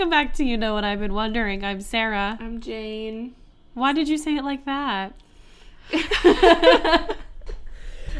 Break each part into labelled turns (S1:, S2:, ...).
S1: Welcome back to You Know What I've Been Wondering. I'm Sarah.
S2: I'm Jane.
S1: Why did you say it like that?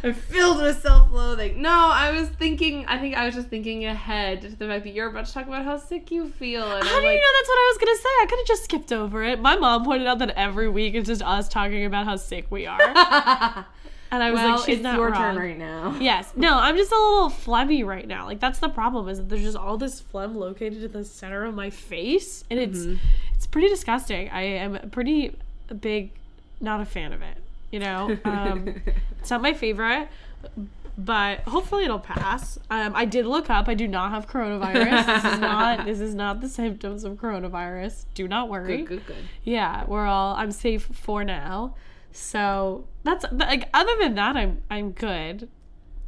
S2: I'm filled with self-loathing. No, I was thinking. I think I was just thinking ahead to the fact that you're about to talk about how sick you feel, and
S1: How
S2: I'm
S1: do you know that's what I was gonna say? I could have just skipped over it. My mom pointed out that every week it's just us talking about how sick we are, and I was
S2: well,
S1: like, "She's
S2: it's
S1: not
S2: your
S1: wrong."
S2: turn right now.
S1: Yes. No, I'm just a little phlegmy right now. Like that's the problem is that there's just all this phlegm located in the center of my face, and it's
S2: Mm-hmm.
S1: it's pretty disgusting. I am pretty big, not a fan of it. You know, um, it's not my favorite, but hopefully it'll pass. Um, I did look up. I do not have coronavirus. this is not. This is not the symptoms of coronavirus. Do not worry.
S2: Good, good, good.
S1: Yeah, we're all. I'm safe for now. So that's like. Other than that, I'm I'm good.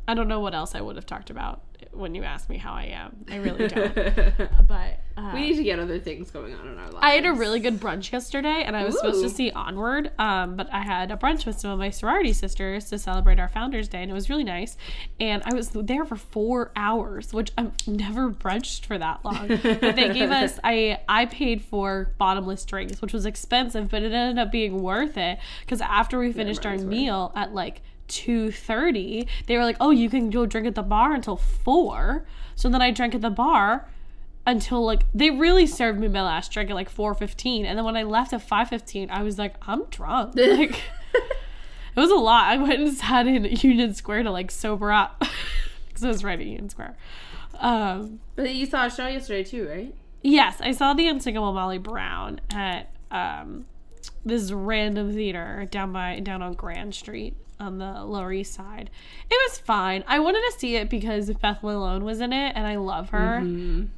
S1: I don't know what else I would have talked about when you ask me how I am. I really don't. but uh,
S2: we need to get other things going on in our lives.
S1: I had a really good brunch yesterday, and I was supposed to see Onward. Um, but I had a brunch with some of my sorority sisters to celebrate our Founders Day, and it was really nice. And I was there for four hours, which I've never brunched for that long. but they gave us I I paid for bottomless drinks, which was expensive, but it ended up being worth it because after we finished our
S2: money's worth.
S1: meal at like. 2:30 they were like oh you can go drink at the bar until 4 so then I drank at the bar until like they really served me my last drink at like 4:15 and then when I left at 5:15 I was like I'm drunk. Like it was a lot. I went and sat in Union Square to like sober up cuz I was right at Union Square. Um
S2: But you saw a show yesterday too, right?
S1: yes I saw the unsinkable Molly Brown at um this random theater down by down on Grand Street on the Lower East Side. It was fine. I wanted to see it because Beth Malone was in it and I love her. Um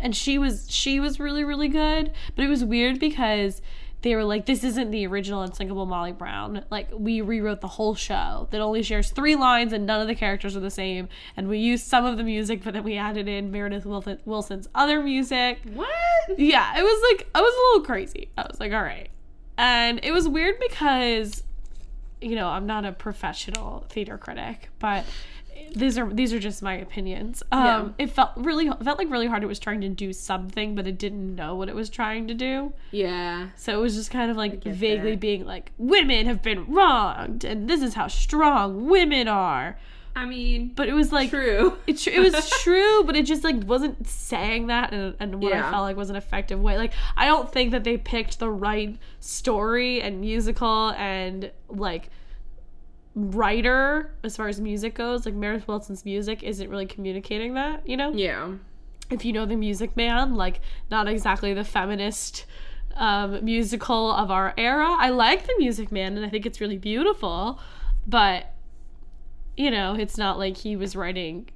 S1: and she was she was really really good, but it was weird because they were like this isn't the original Unsinkable Molly Brown. Like we rewrote the whole show that only shares 3 lines and none of the characters are the same and we used some of the music but then we added in Meredith Willson's other music
S2: What?
S1: yeah, it was like I was a little crazy. I was like, all right. And it was weird because you know, I'm not a professional theater critic, but these are these are just my opinions. Um
S2: Yeah.
S1: it felt really felt like really hard it was trying to do something but it didn't know what it was trying to do.
S2: Yeah.
S1: So it was just kind of like vaguely
S2: that.
S1: being like women have been wronged and this is how strong women are.
S2: I mean,
S1: But it was like
S2: true.
S1: it, tr- it was true, but it just like wasn't saying that and, in what I felt like was an effective way. Like I don't think that they picked the right story and musical and like writer as far as music goes. Like Meredith Willson's music isn't really communicating that, you know?
S2: Yeah.
S1: If you know the Music Man, like not exactly the feminist um, musical of our era. I like the Music Man and I think it's really beautiful, but you know, it's not like he was writing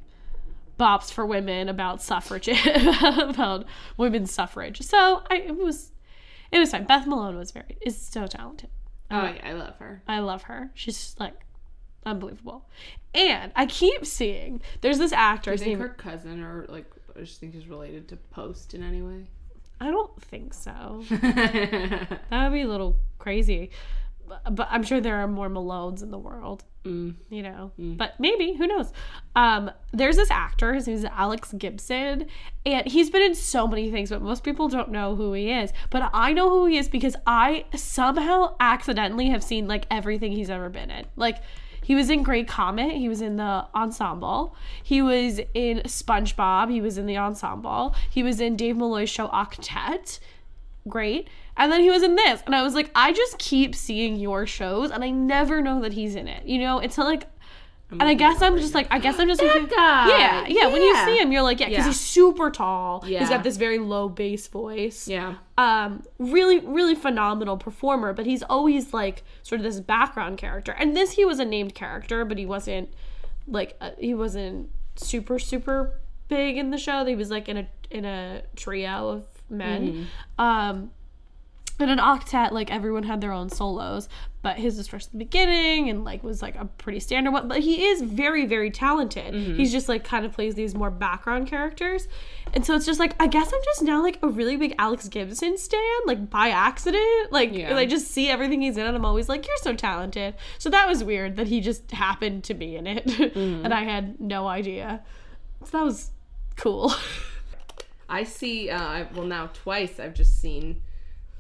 S1: bops for women about suffrage about women's suffrage. So I it was it was fine. Beth Malone was very is so talented.
S2: Oh, um, yeah, I love her.
S1: I love her. She's just like unbelievable. And I keep seeing there's this actor.
S2: Do you think her cousin or like I just think is related to Post in any way?
S1: I don't think so. That would be a little crazy. But, but I'm sure there are more Malones in the world,
S2: Mm.
S1: you know. But maybe, who knows? Um, there's this actor, his name is Alex Gibson, and he's been in so many things, but most people don't know who he is. But I know who he is because I somehow accidentally have seen like everything he's ever been in. Like he was in Great Comet, he was in the ensemble, he was in SpongeBob, he was in the ensemble, he was in Dave Malloy's show Octet great. And then he was in this. And I was like, I just keep seeing your shows and I never know that he's in it. You know, it's not like and I guess I'm just like I guess I'm just
S2: That
S1: like,
S2: guy!
S1: Yeah, yeah, When you see him, you're like, yeah, because
S2: Yeah.
S1: he's super tall.
S2: Yeah.
S1: He's got this very low bass voice.
S2: Yeah.
S1: Um, really, really phenomenal performer, but he's always like sort of this background character. And this he was a named character, but he wasn't like uh, he wasn't super super big in the show. He was like in a in a trio of men. Mm-hmm. Um and an octet, like everyone had their own solos, but his was first at the beginning and like was like a pretty standard one. But he is very, very talented. Mm-hmm. He's just like kind of plays these more background characters. And so it's just like I guess I'm just now like a really big Alex Gibson stan, like by accident. Like
S2: Yeah.
S1: I just see everything he's in and I'm always like, You're so talented. So that was weird that he just happened to be in it. Mm-hmm. and I had no idea. So that was cool.
S2: I see. Uh, I, well, now twice I've just seen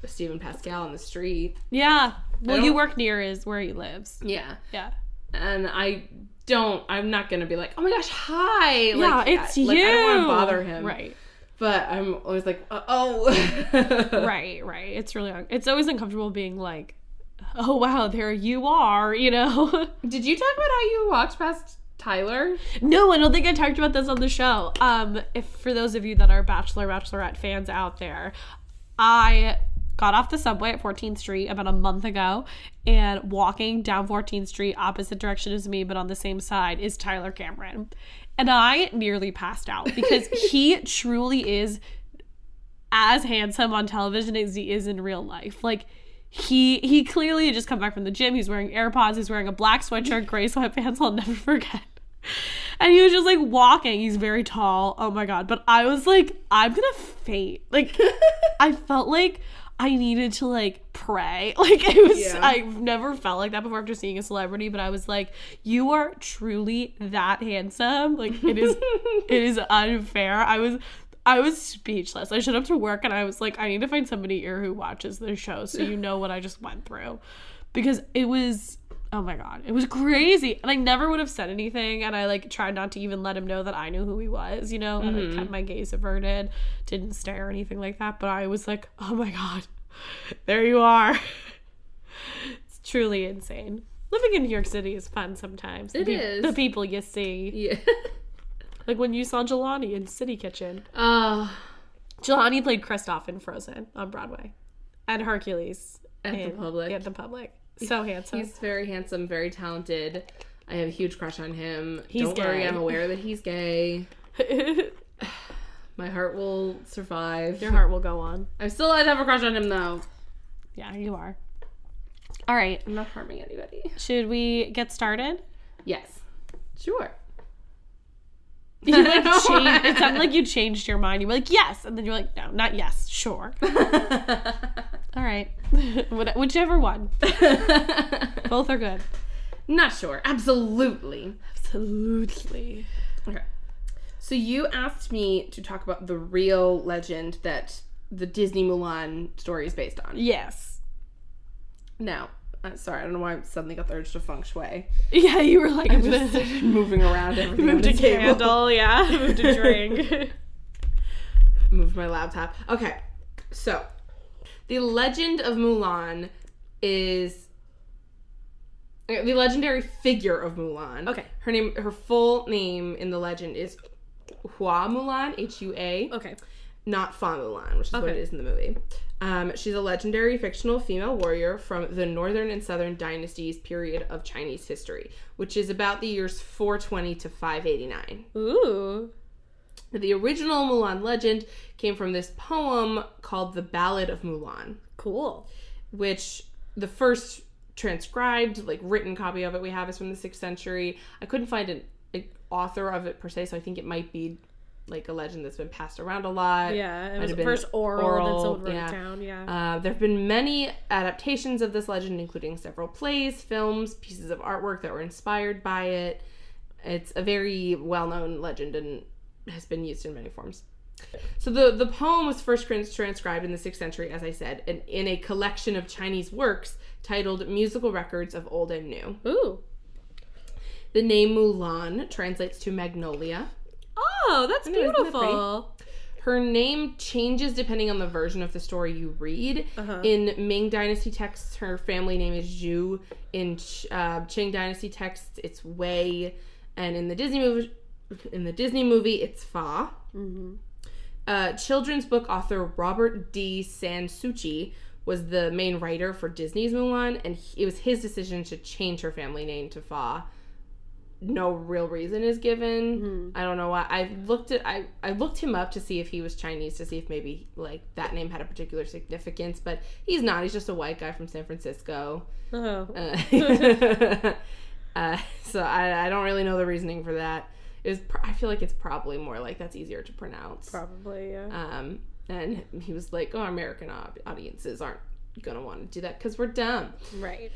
S2: Stephen Pascal on the street.
S1: Yeah. Well, you work near is where he lives.
S2: Yeah,
S1: Yeah.
S2: and I don't. I'm not gonna be like, oh my gosh, hi.
S1: yeah,
S2: like,
S1: it's
S2: I,
S1: you.
S2: Like, I don't want to bother him.
S1: Right.
S2: But I'm always like, oh.
S1: right, right. It's really un- it's always uncomfortable being like, oh wow, there you are, you know.
S2: Did you talk about how you walked past Tyler?
S1: no, I don't think I talked about this on the show. Um, if for those of you that are Bachelor Bachelorette fans out there, I got off the subway at 14th Street about a month ago, and walking down 14th Street, opposite direction as me, but on the same side, is Tyler Cameron. And I nearly passed out because he truly is as handsome on television as he is in real life. Like he he clearly had just come back from the gym. He's wearing AirPods. He's wearing a black sweatshirt, gray sweatpants. I'll never forget. And he was just like walking. He's very tall. Oh my god! But I was like, I'm gonna faint. Like I felt like I needed to like pray. Like it was.
S2: Yeah.
S1: I've never felt like that before after seeing a celebrity. But I was like, you are truly that handsome. Like it is. it is unfair. I was. I was speechless. I showed up to work and I was like, I need to find somebody here who watches this show so you know what I just went through. Because it was oh my god, it was crazy. And I never would have said anything and I like tried not to even let him know that I knew who he was, you know? And I kept my gaze averted, didn't stare or anything like that, but I was like, "Oh my god. There you are." it's truly insane. Living in New York City is fun sometimes. The
S2: It
S1: peop-
S2: is.
S1: The people you see.
S2: Yeah.
S1: Like when you saw Jelani in City Kitchen.
S2: Uh,
S1: Jelani played Kristoff in Frozen on Broadway, and Hercules
S2: At the Public.
S1: At the public, so handsome.
S2: he's very handsome, very talented. I have a huge crush on him.
S1: He's
S2: Don't worry,
S1: gay.
S2: I'm aware that he's gay. My heart will survive.
S1: Your heart will go on.
S2: I'm still allowed to have a crush on him though.
S1: Yeah, you are. All right,
S2: I'm not harming anybody.
S1: should we get started?
S2: Yes. Sure.
S1: You like changed, it sounded like you changed your mind. You were like yes, and then you're like no, not yes, sure. All right, whichever one. Both are good.
S2: not sure. Absolutely.
S1: Absolutely.
S2: Okay. So you asked me to talk about the real legend that the Disney Mulan story is based on.
S1: Yes.
S2: Now, uh, sorry, I don't know why I suddenly got the urge to feng shui.
S1: Yeah, you were like
S2: I
S1: I'm
S2: just moving around everything
S1: moved a
S2: table.
S1: candle. Yeah, moved a drink.
S2: Moved my laptop. Okay, so the legend of Mulan is uh, the legendary figure of Mulan.
S1: Okay.
S2: her name, her full name in the legend is Hua Mulan, H U A.
S1: okay.
S2: not Fa Mulan, which is what it is in the movie. Um, she's a legendary fictional female warrior from the Northern and Southern dynasties period of Chinese history, which is about the years 420 to 589.
S1: Ooh.
S2: The original Mulan legend came from this poem called The Ballad of Mulan,
S1: Cool.
S2: which the first transcribed, like written copy of it we have is from the 6th century. I couldn't find an, an author of it per se, so I think it might be like a legend that's been passed around a lot.
S1: Yeah, it was first oral, then
S2: oral,
S1: someone wrote
S2: yeah.
S1: down. Yeah.
S2: Uh, there have been many adaptations of this legend, including several plays, films, pieces of artwork that were inspired by it. It's a very well known legend and has been used in many forms. So the, the poem was first transcribed in the 6th century, as I said, in, in a collection of Chinese works titled Musical Records of Old and New.
S1: Ooh.
S2: The name Mulan translates to magnolia.
S1: Oh, that's
S2: know, isn't that
S1: beautiful.
S2: Her name changes depending on the version of the story you read.
S1: Uh-huh.
S2: In Ming Dynasty texts, her family name is Zhu. In uh, Qing Dynasty texts, it's Wei, and in the Disney movie, in the Disney movie, it's Fa.
S1: Mhm.
S2: Uh, children's book author Robert D. San Souci was the main writer for Disney's Mulan, and he, it was his decision to change her family name to Fa. No real reason is given. I don't know why. I looked at I I looked him up to see if he was Chinese to see if maybe like that name had a particular significance, but he's not. He's just a white guy from San Francisco.
S1: Oh.
S2: Uh, uh, so I, I don't really know the reasoning for that. Was pr- I feel like it's probably more like that's easier to pronounce.
S1: Probably, yeah.
S2: Um, and he was like, "Oh, American au- audiences aren't gonna want to do that because we're dumb."
S1: right.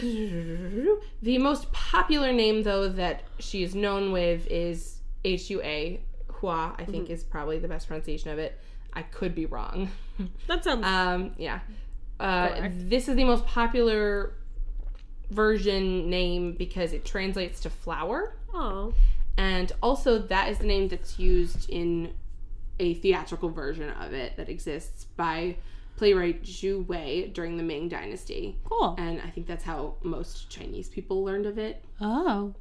S2: The most popular name, though, that she is known with is H U A Hua, I think is probably the best pronunciation of it. I could be wrong.
S1: That sounds.
S2: Um, yeah. Uh, this is the most popular version name because it translates to flower.
S1: oh.
S2: And also, that is the name that's used in a theatrical version of it that exists by playwright Xu Wei during the Ming Dynasty.
S1: Cool.
S2: And I think that's how most Chinese people learned of it.
S1: Oh.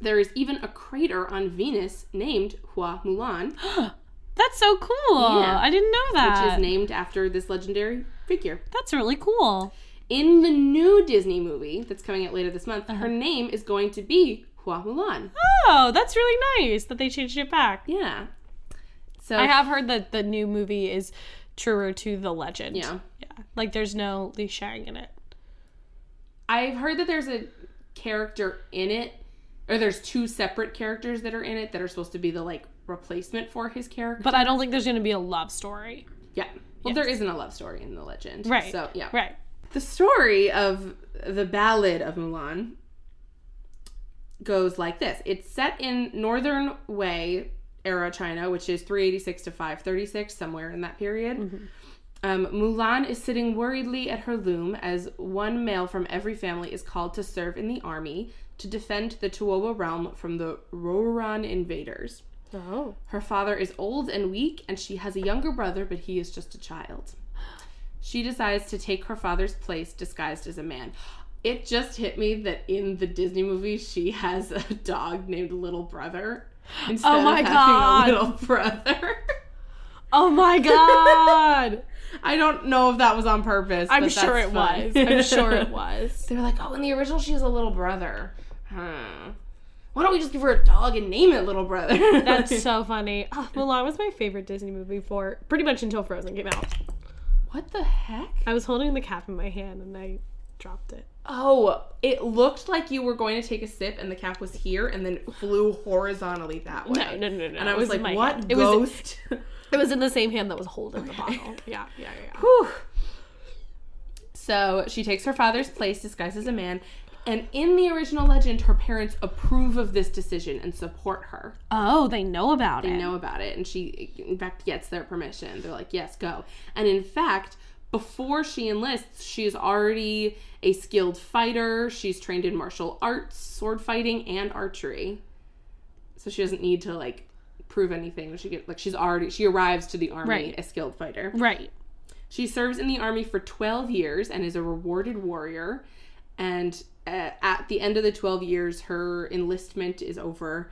S2: There is even a crater on Venus named Hua Mulan,
S1: That's so cool.
S2: Yeah.
S1: I didn't know that.
S2: which is named after this legendary figure.
S1: That's really cool.
S2: In the new Disney movie that's coming out later this month,
S1: Uh-huh.
S2: her name is going to be Hua Mulan.
S1: Oh, that's really nice that they changed it back.
S2: Yeah. So
S1: I have heard that the new movie is truer to the legend.
S2: Yeah.
S1: Yeah. Like there's no Li Shang in it.
S2: I've heard that there's a character in it, or there's two separate characters that are in it that are supposed to be the like replacement for his character.
S1: But I don't think there's going to be a love story.
S2: yeah. Well, there isn't a love story in the legend.
S1: Right.
S2: So yeah.
S1: Right.
S2: The story of the Ballad of Mulan goes like this. It's set in Northern Wei era China, which is 386 to 536, somewhere in that period. Um, Mulan is sitting worriedly at her loom as one male from every family is called to serve in the army to defend the Tuoba realm from the Rouran invaders.
S1: Oh.
S2: Her father is old and weak, and she has a younger brother, but he is just a child. She decides to take her father's place disguised as a man. It just hit me that in the Disney movie, she has a dog named Little Brother instead
S1: Oh my
S2: of having
S1: God.
S2: a little brother.
S1: Oh my god.
S2: I don't know if that was on purpose.
S1: I'm
S2: but
S1: sure it
S2: fun.
S1: was. I'm sure it was.
S2: They were like, oh, in the original, she has a little brother. Huh. Why don't we just give her a dog and name it Little Brother?
S1: That's so funny. Ah, oh, Mulan was my favorite Disney movie for pretty much until Frozen came out.
S2: what the heck?
S1: I was holding the cap in my hand and I dropped it.
S2: Oh, it looked like you were going to take a sip and the cap was here and then flew horizontally that way.
S1: No, no, no, no.
S2: And I was,
S1: was
S2: like, what
S1: hand. It was-
S2: ghost?
S1: It was in the same hand that was holding the bottle. Yeah, yeah, yeah.
S2: Whew. So she takes her father's place disguised as a man. And in the original legend, her parents approve of this decision and support her.
S1: Oh, they know about
S2: They
S1: it.
S2: They know about it. And she, in fact, gets their permission. They're like, yes, go. And in fact, before she enlists, she is already a skilled fighter. She's trained in martial arts, sword fighting, and archery. So she doesn't need to, like, prove anything she get like she's already she arrives to the army
S1: Right.
S2: a skilled fighter.
S1: Right.
S2: She serves in the army for 12 years and is a rewarded warrior. And uh, at the end of the 12 years, her enlistment is over,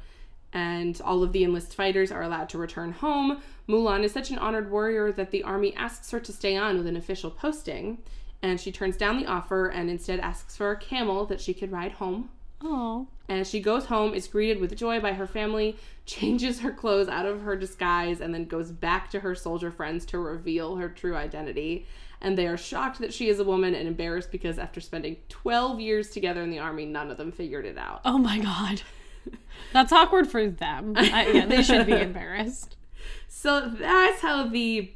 S2: and all of the enlist fighters are allowed to return home. Mulan is such an honored warrior that the army asks her to stay on with an official posting. And she turns down the offer and instead asks for a camel that she could ride home.
S1: Oh.
S2: And she goes home, is greeted with joy by her family, changes her clothes out of her disguise, and then goes back to her soldier friends to reveal her true identity. And they are shocked that she is a woman and embarrassed because after spending 12 years together in the army, none of them figured it out.
S1: Oh my god. That's awkward for them. I, yeah, they should be embarrassed.
S2: So that's how the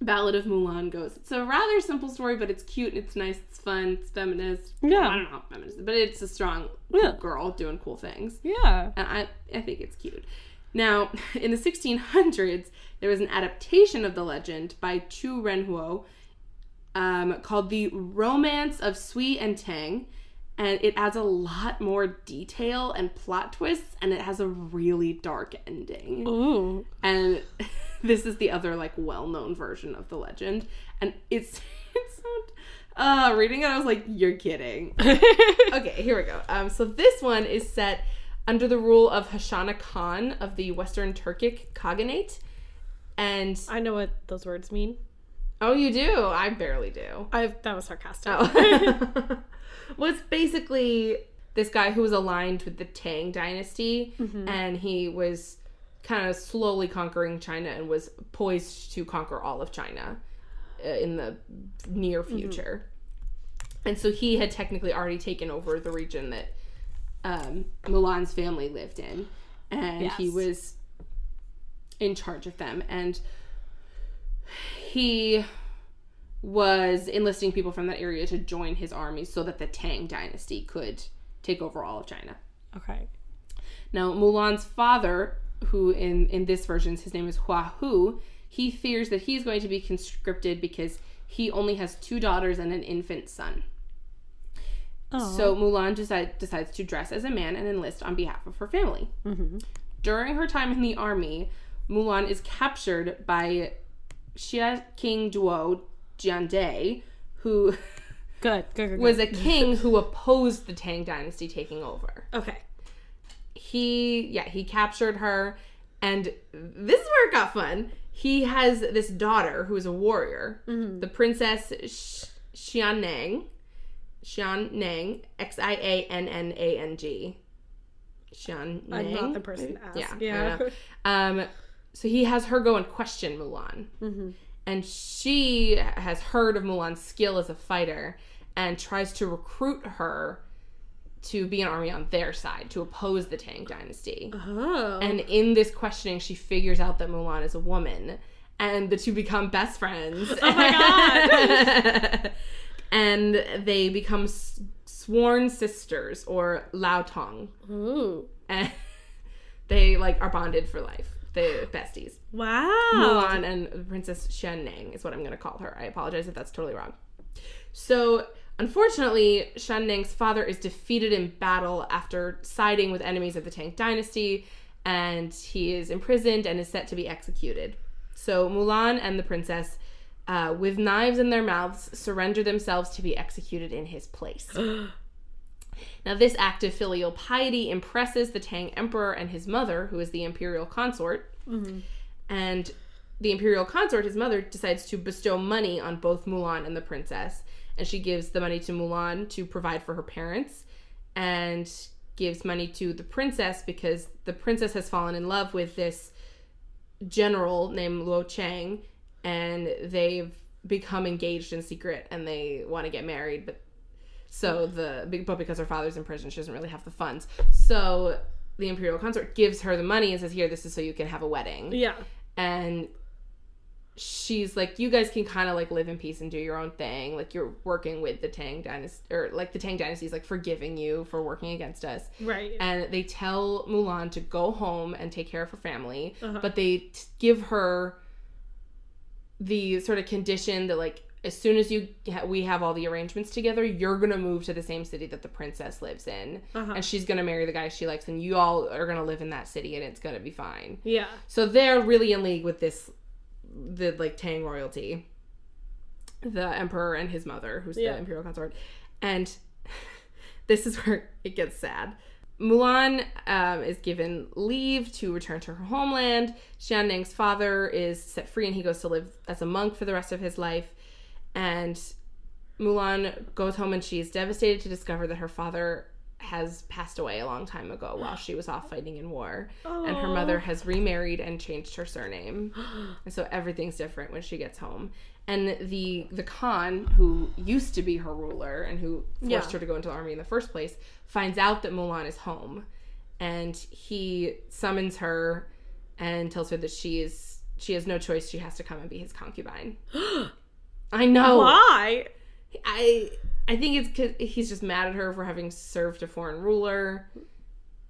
S2: Ballad of Mulan goes. It's a rather simple story, but it's cute, and it's nice, it's fun, it's feminist.
S1: Yeah.
S2: I don't know, feminist, but it's a strong
S1: Yeah.
S2: girl doing cool things.
S1: Yeah.
S2: and I, I think it's cute. Now, in the 1600s, there was an adaptation of the legend by Chu Renhuo um, called The Romance of Sui and Tang, and it adds a lot more detail and plot twists, and it has a really dark ending.
S1: Ooh.
S2: And this is the other like well-known version of the legend, and it's it's so. Uh, reading it, I was like, "You're kidding." okay, here we go. Um, so this one is set under the rule of Heshana Khan of the Western Turkic Khaganate, and
S1: I know what those words mean.
S2: Oh, you do? I barely do.
S1: I that was sarcastic.
S2: Oh, was basically this guy who was aligned with the Tang Dynasty, and he was kind of slowly conquering China and was poised to conquer all of China uh, in the near future. And so he had technically already taken over the region that um, Mulan's family lived in, and he was in charge of them. And he was enlisting people from that area to join his army so that the Tang dynasty could take over all of China.
S1: Okay.
S2: Now, Mulan's father, who in in this version his name is Hua Hu, he fears that he's going to be conscripted because he only has two daughters and an infant son.
S1: Oh.
S2: So Mulan decide, decides to dress as a man and enlist on behalf of her family. Mm-hmm. During her time in the army, Mulan is captured by Xia King Dou Jiande, who
S1: good, good, good.
S2: was a king who opposed the Tang dynasty taking over.
S1: okay.
S2: He, yeah, he captured her, and this is where it got fun. He has this daughter who is a warrior, the princess Sh- Xiannang. Xian Nang, X I A N N A N G. Xian
S1: I'm not the person to ask.
S2: Yeah.
S1: Yeah.
S2: Um, so he has her go and question Mulan.
S1: Mm-hmm.
S2: And she has heard of Mulan's skill as a fighter and tries to recruit her to be an army on their side to oppose the Tang dynasty.
S1: Oh.
S2: And in this questioning, she figures out that Mulan is a woman. And the two become best friends.
S1: Oh my
S2: god! and they become sworn sisters or Lao Tong.
S1: Ooh.
S2: And they like are bonded for life. The besties.
S1: Wow.
S2: Mulan and Princess Shen Nang is what I'm going to call her. I apologize if that's totally wrong. So, unfortunately, Shen Nang's father is defeated in battle after siding with enemies of the Tang dynasty, and he is imprisoned and is set to be executed. So, Mulan and the princess, uh, with knives in their mouths, surrender themselves to be executed in his place. Now, this act of filial piety impresses the Tang emperor and his mother, who is the imperial consort. Mm-hmm. And the imperial consort, his mother, decides to bestow money on both Mulan and the princess. And she gives the money to Mulan to provide for her parents and gives money to the princess because the princess has fallen in love with this general named Luo Chang and they've become engaged in secret and they want to get married but so the big but because her father's in prison she doesn't really have the funds so the imperial consort gives her the money and says here this is so you can have a wedding
S1: Yeah.
S2: and she's like you guys can kind of like live in peace and do your own thing like you're working with the tang dynasty or like the tang dynasty is like forgiving you for working against us
S1: Right.
S2: and they tell mulan to go home and take care of her family
S1: Uh-huh.
S2: but they t- give her the sort of condition that like as soon as you ha- we have all the arrangements together you're gonna move to the same city that the princess lives in
S1: Uh-huh.
S2: and she's gonna marry the guy she likes and you all are gonna live in that city and it's gonna be fine
S1: yeah.
S2: so they're really in league with this, the like Tang royalty, the emperor and his mother, who's
S1: Yeah.
S2: the imperial consort, and this is where it gets sad. Mulan um, is given leave to return to her homeland. Xian Nang's father is set free, and he goes to live as a monk for the rest of his life. And Mulan goes home, and she is devastated to discover that her father has passed away a long time ago while she was off fighting in war. And her mother has remarried and changed her surname. And so everything's different when she gets home. And the the khan who used to be her ruler and who forced
S1: Yeah.
S2: her to go into the army in the first place finds out that mulan is home. And he summons her and tells her that she is she has no choice. She has to come and be his concubine i know
S1: Why?
S2: I I think it's because he's just mad at her for having served a foreign ruler,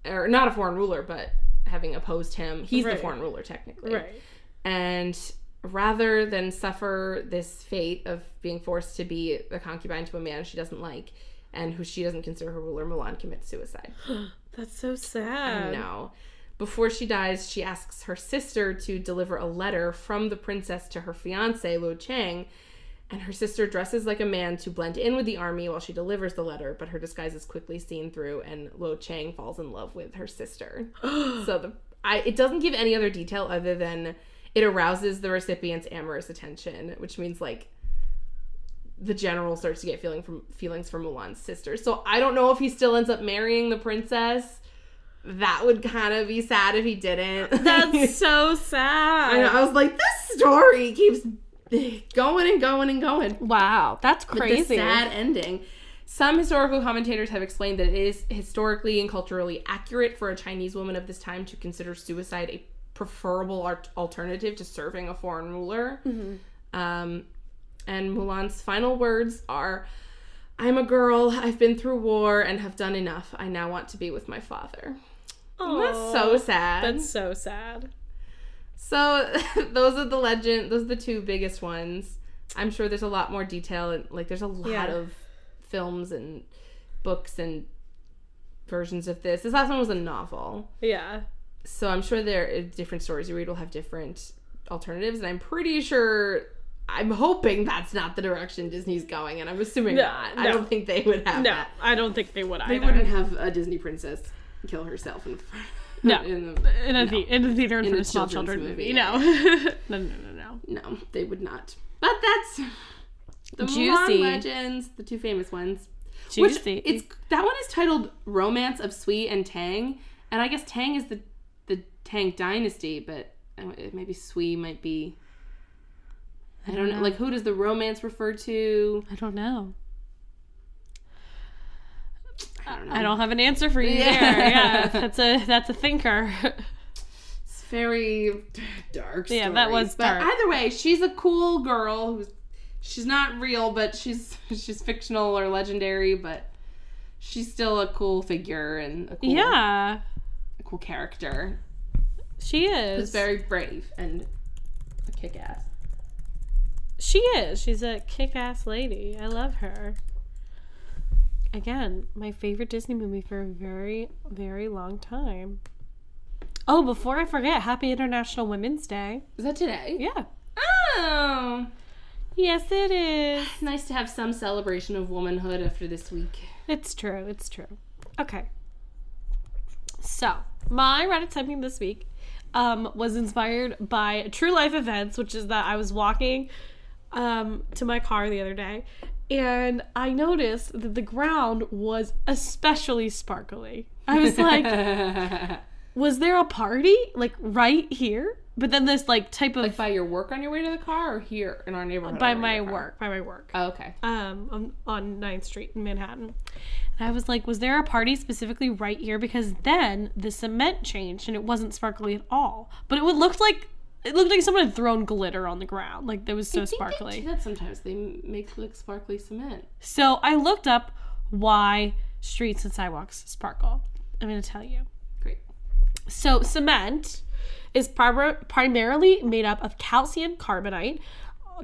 S2: or not a foreign ruler, but having opposed him. He's
S1: Right.
S2: the foreign ruler technically,
S1: Right.
S2: and rather than suffer this fate of being forced to be a concubine to a man she doesn't like and who she doesn't consider her ruler, Mulan commits suicide.
S1: That's so sad.
S2: No. Before she dies, she asks her sister to deliver a letter from the princess to her fiance, Luo Chang, and her sister dresses like a man to blend in with the army while she delivers the letter, but her disguise is quickly seen through, and Luo Chang falls in love with her sister. so the I it doesn't give any other detail other than it arouses the recipient's amorous attention, which means like the general starts to get feeling from feelings for Mulan's sister. So I don't know if he still ends up marrying the princess. That would kind of be sad if he didn't.
S1: That's so sad.
S2: I know. I was like, this story keeps going and going and going.
S1: Wow, that's
S2: With
S1: crazy.
S2: this sad ending. Some historical commentators have explained that it is historically and culturally accurate for a Chinese woman of this time to consider suicide a preferable art- alternative to serving a foreign ruler. Um, and Mulan's final words are I'm a girl, I've been through war and have done enough. I now want to be with my father. That's so sad.
S1: That's so sad.
S2: So those are the legend. Those are the two biggest ones. I'm sure there's a lot more detail and like there's a lot
S1: Yeah.
S2: of films and books and versions of this. This last one was a novel,
S1: Yeah.
S2: so I'm sure there are different stories you read will have different alternatives, and I'm pretty sure. I'm hoping that's not the direction Disney's going, and I'm assuming
S1: No,
S2: not. I don't think they would have
S1: No,
S2: that.
S1: I don't think they would
S2: They wouldn't have a Disney princess kill herself in front.
S1: No.
S2: in the,
S1: in a
S2: no.
S1: the- in a theater in, front
S2: a
S1: small
S2: children's
S1: children
S2: movie,
S1: movie. No. no, no, no, no.
S2: No, they would not. But that's the
S1: Juicy.
S2: Mulan legends, the two famous ones.
S1: Juicy.
S2: Which it's that one is titled Romance of Sui and Tang, and I guess Tang is the the Tang dynasty, but uh, maybe Sui might be. I don't know. Like, who does the romance refer to?
S1: I don't know.
S2: I don't know.
S1: I don't have an answer for you
S2: Yeah.
S1: there. Yeah, that's a that's a thinker.
S2: It's very dark.
S1: Yeah, that was
S2: But
S1: dark.
S2: either way, she's a cool girl who's she's not real, but she's she's fictional or legendary, but she's still a cool figure and a cool,
S1: yeah,
S2: a cool character.
S1: she
S2: Who's
S1: is.
S2: very brave and a kick ass.
S1: She is. She's a kick-ass lady. I love her. Again, my favorite Disney movie for a very, very long time. Oh, before I forget, Happy International Women's Day.
S2: Is that today?
S1: Yeah.
S2: Oh,
S1: Yes, it is.
S2: nice to have some celebration of womanhood after this week.
S1: It's true. It's true. Okay. So, my Reddit typing this week um, was inspired by true life events, which is that I was walking um, to my car the other day and I noticed that the ground was especially sparkly. I was like, was there a party like right here? But then this like type of
S2: like by your work on your way to the car, or here in our neighborhood?
S1: by
S2: on your way
S1: my
S2: to the car?
S1: work, by my work.
S2: Oh, okay.
S1: um on, on 9th Street in Manhattan. And I was like, was there a party specifically right here? Because then the cement changed and it wasn't sparkly at all. But it would looked like it looked like someone had thrown glitter on the ground. Like it was so
S2: I think They
S1: sparkly.
S2: do that sometimes. They make like sparkly cement.
S1: So I looked up why streets and sidewalks sparkle. I'm gonna tell you.
S2: Great.
S1: So cement is prim- primarily made up of calcium carbonate,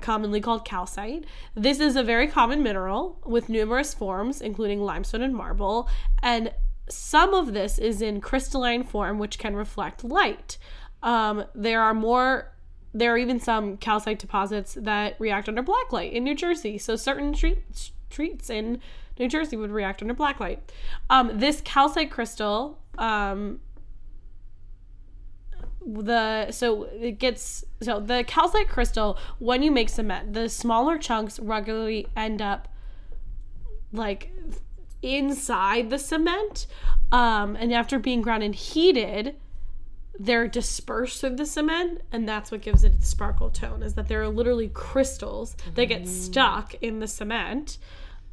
S1: commonly called calcite. This is a very common mineral with numerous forms, including limestone and marble, and some of this is in crystalline form, which can reflect light. Um, there are more. There are even some calcite deposits that react under blacklight in New Jersey. So certain street, streets in New Jersey would react under blacklight. Um, this calcite crystal um, the so it gets so the calcite crystal when you make cement the smaller chunks regularly end up like inside the cement um and after being ground and heated they're dispersed through the cement and that's what gives it its sparkle tone is that there are literally crystals that get stuck in the cement.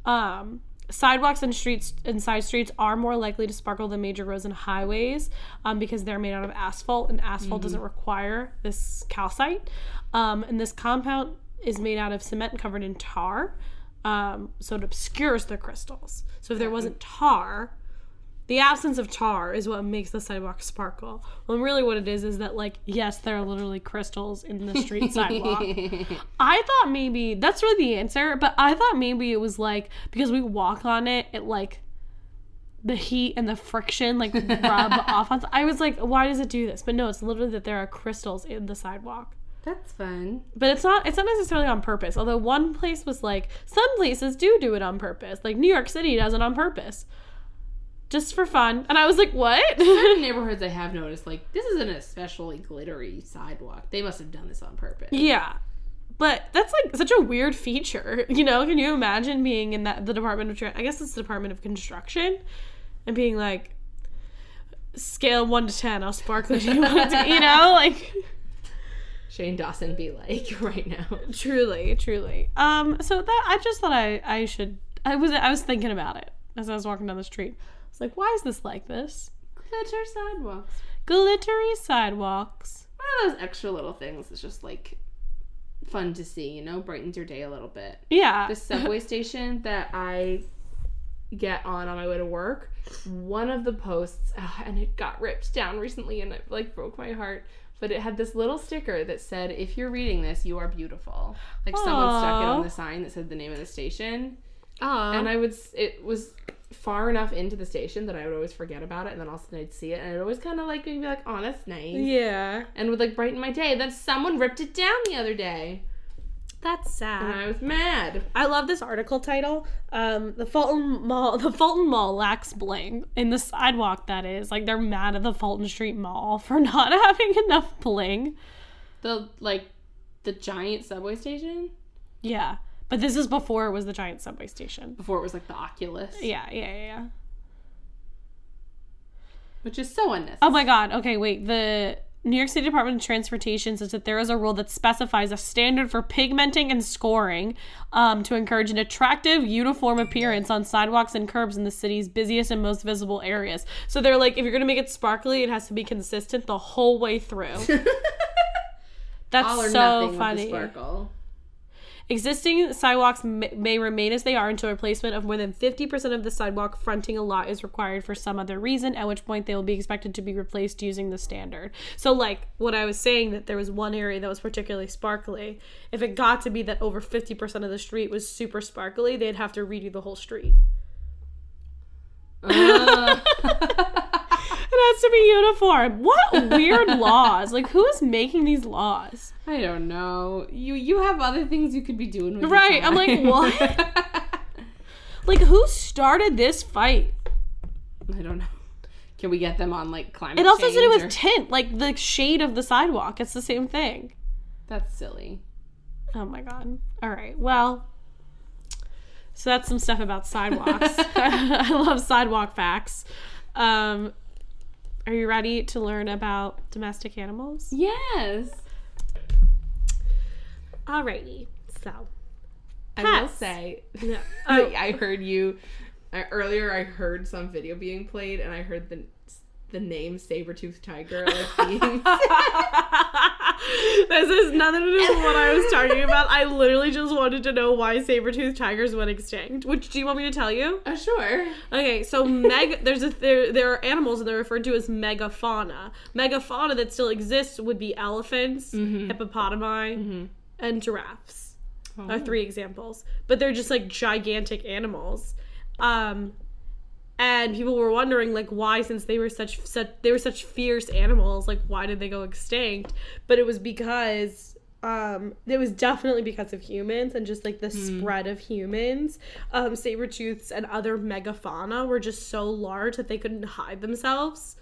S1: Um sidewalks and streets and side streets are more likely to sparkle than major roads and highways um, because they're made out of asphalt and asphalt doesn't require this calcite. Um, and this compound is made out of cement covered in tar um, so it obscures the crystals. So if there wasn't tar the absence of tar is what makes the sidewalk sparkle when really what it is is that like yes there are literally crystals in the street sidewalk I thought maybe that's really the answer, but I thought maybe it was like because we walk on it, it like the heat and the friction like rub off on. I was like, why does it do this? But no, it's literally that there are crystals in the sidewalk.
S2: That's fun.
S1: But it's not. It's not necessarily on purpose. Although one place was like, some places do do it on purpose. Like New York City does it on purpose, just for fun. And I was like, what?
S2: Certain neighborhoods I have noticed, like this is an especially glittery sidewalk. They must have done this on purpose.
S1: Yeah. But that's like such a weird feature, you know? Can you imagine being in that the Department of Tra- I guess it's the Department of Construction and being like scale 1 to 10 how sparkly do you want to, you know? Like
S2: Shane Dawson be like right now.
S1: truly, truly. Um so that I just thought I I should I was I was thinking about it as I was walking down the street. Like, why is this like this?
S2: Glitter sidewalks.
S1: Glittery sidewalks.
S2: One of those extra little things that's just like fun to see, you know, brightens your day a little bit.
S1: Yeah.
S2: The subway station that I get on on my way to work. One of the posts, and it got ripped down recently, and it like broke my heart. But it had this little sticker that said, "If you're reading this, you are beautiful." Like someone stuck it on the sign that said the name of the station,
S1: Oh.
S2: and I would. It was far enough into the station that I would always forget about it, and then all of a sudden I'd see it, and it always kind of like be like, "Oh, that's nice,"
S1: yeah.
S2: and would like brighten my day. Then someone ripped it down the other day,
S1: That's sad. and.
S2: I was mad.
S1: I love this article title. Um, the Fulton Mall, the Fulton Mall lacks bling in the sidewalk. That is like they're mad at the Fulton Street Mall for not having enough bling.
S2: The like the giant subway station
S1: Yeah, but this is before it was the giant subway station.
S2: before it was like the Oculus,
S1: Yeah, yeah, yeah. yeah.
S2: which is so unnecessary.
S1: Oh my God. Okay, wait. The New York City Department of Transportation says that there is a rule that specifies a standard for pigmenting and scoring um, to encourage an attractive, uniform appearance on sidewalks and curbs in the city's busiest and most visible areas. So they're like, if you're going to make it sparkly, it has to be consistent the whole way through. That's
S2: All or
S1: so
S2: nothing with the
S1: funny.
S2: sparkle.
S1: Existing sidewalks may, remain as they are until replacement of more than 50% of the sidewalk fronting a lot is required for some other reason, at which point they will be expected to be replaced using the standard. So, like what I was saying, that there was one area that was particularly sparkly. If it got to be that over 50% of the street was super sparkly, they'd have to redo the whole street.
S2: Uh,
S1: It has to be uniform. What weird laws? Like, who is making these laws?
S2: I don't know. You you have other things you could be doing with
S1: Right, I'm like, what? Like, who started this fight?
S2: I don't know. Can we get them on like climate
S1: It also has to do with
S2: or-
S1: tint, like the shade of the sidewalk. It's the same thing.
S2: That's silly.
S1: Oh my god. All right. Well, so that's some stuff about sidewalks. I love sidewalk facts. Um, are you ready to learn about domestic animals?
S2: Yes.
S1: Alrighty. So,
S2: I will
S1: Pets.
S2: say
S1: yeah.
S2: I, I heard you I, earlier I heard some video being played and I heard the the name saber-toothed tiger like being
S1: this has nothing to do with what I was talking about. I literally just wanted to know why saber-toothed tigers went extinct. Which do you want me to tell you?
S2: Oh sure.
S1: Okay, so meg there's a there there are animals and they're referred to as megafauna. Megafauna that still exists would be elephants, mm-hmm. hippopotami, mm-hmm. and giraffes. Oh. Are three examples, but they're just like gigantic animals. Um, and people were wondering like why, since they were such such they were such fierce animals, like why did they go extinct? But it was because um it was definitely because of humans and just like the spread of humans. Um saber tooths and other megafauna were just so large that they couldn't hide themselves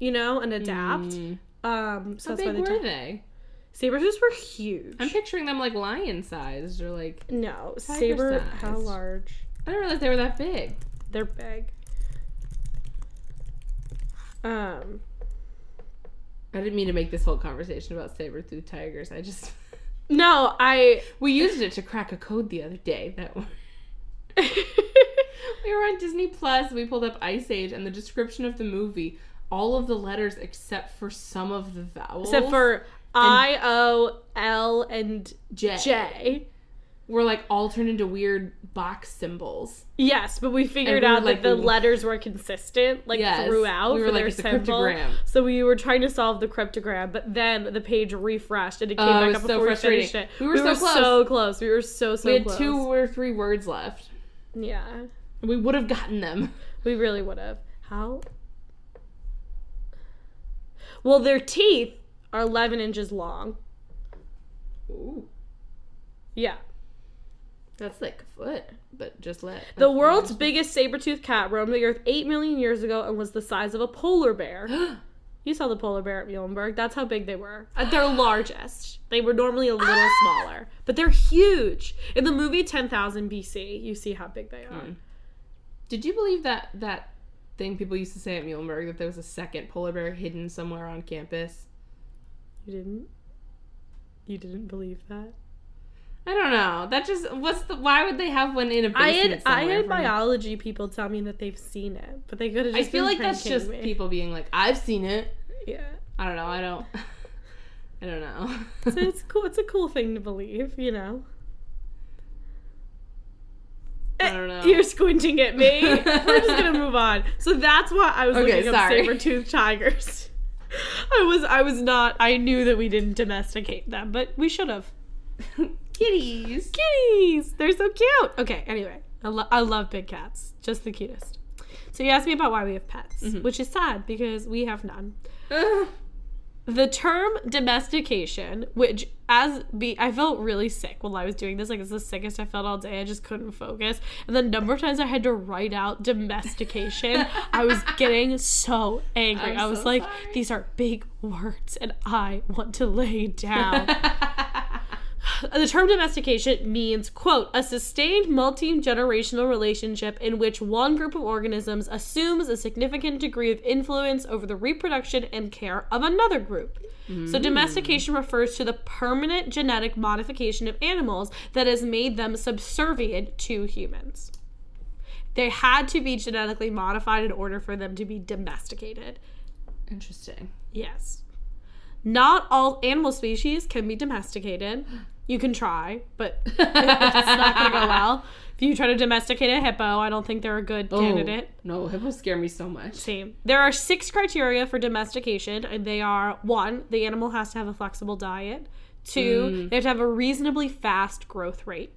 S1: you know and adapt. Um so
S2: How
S1: that's why
S2: big
S1: they
S2: were
S1: di-
S2: they?
S1: saber tooths were huge.
S2: I'm picturing them like lion sized or like
S1: no saber how large?
S2: I didn't realize they were that big.
S1: They're big um
S2: I didn't mean to make this whole conversation about saber tooth tigers. I just
S1: no i
S2: we used it to crack a code the other day that we were on Disney Plus. We pulled up Ice Age, and the description of the movie, all of the letters except for some of the vowels,
S1: except for i o l and
S2: J,
S1: j
S2: were like all turned into weird box symbols.
S1: Yes, but we figured
S2: we
S1: out
S2: like,
S1: that the
S2: we-
S1: letters were consistent, like
S2: Yes.
S1: throughout.
S2: We were
S1: for
S2: like,
S1: their symbol.
S2: cryptogram.
S1: So we were trying to solve the cryptogram, but then the page refreshed and it came
S2: Oh, it
S1: back
S2: was
S1: up
S2: so
S1: before we finished it.
S2: We were so close.
S1: so close. We were so so
S2: we had
S1: close.
S2: two or three words left.
S1: Yeah,
S2: We would have gotten them.
S1: we really would have. How? Well, their teeth are 11 inches long.
S2: Ooh,
S1: Yeah.
S2: That's like a foot, but just let
S1: The world's biggest saber-toothed cat roamed the earth 8 million years ago and was the size of a polar bear. You saw the polar bear at Muhlenberg. That's how big they were. Uh, at their largest. They were normally a little smaller, but they're huge. In the movie 10,000 BC, you see how big they are. Hmm.
S2: Did you believe that that thing people used to say at Muhlenberg that there was a second polar bear hidden somewhere on campus?
S1: You didn't? You didn't believe that?
S2: I don't know. That just what's the why would they have one in a basement
S1: had I had biology people tell me that they've seen it, but they could have
S2: I feel like that's just
S1: me.
S2: people being like, I've seen it.
S1: Yeah.
S2: I don't know. I don't. I don't know.
S1: So it's cool. It's a cool thing to believe, you know.
S2: I eh, don't know.
S1: You're squinting at me. We're just gonna move on. So that's why I was
S2: Okay,
S1: looking up saber-toothed tigers. I was I was not I knew that we didn't domesticate them, but we should have.
S2: Kitties.
S1: Kitties! They're so cute. Okay, anyway. I, lo- I love big cats. Just the cutest. So you asked me about why we have pets, mm-hmm. which is sad because we have none.
S2: Ugh.
S1: The term domestication, which as be I felt really sick while I was doing this. Like it's the sickest I felt all day. I just couldn't focus. And the number of times I had to write out domestication, I was getting so angry.
S2: I'm
S1: I was
S2: so
S1: like,
S2: sorry.
S1: these are big words and I want to lay down. The term domestication means, quote, a sustained multi generational relationship in which one group of organisms assumes a significant degree of influence over the reproduction and care of another group. So, hmm. domestication refers to the permanent genetic modification of animals that has made them subservient to humans. They had to be genetically modified in order for them to be domesticated.
S2: Interesting.
S1: Yes. Not all animal species can be domesticated. You can try, but it's not going to go well. If you try to domesticate a hippo, I don't think they're a good oh, candidate.
S2: Oh, no, hippos scare me so much.
S1: Same. There are six criteria for domestication, and they are one, the animal has to have a flexible diet. Two, mm. they have to have a reasonably fast growth rate.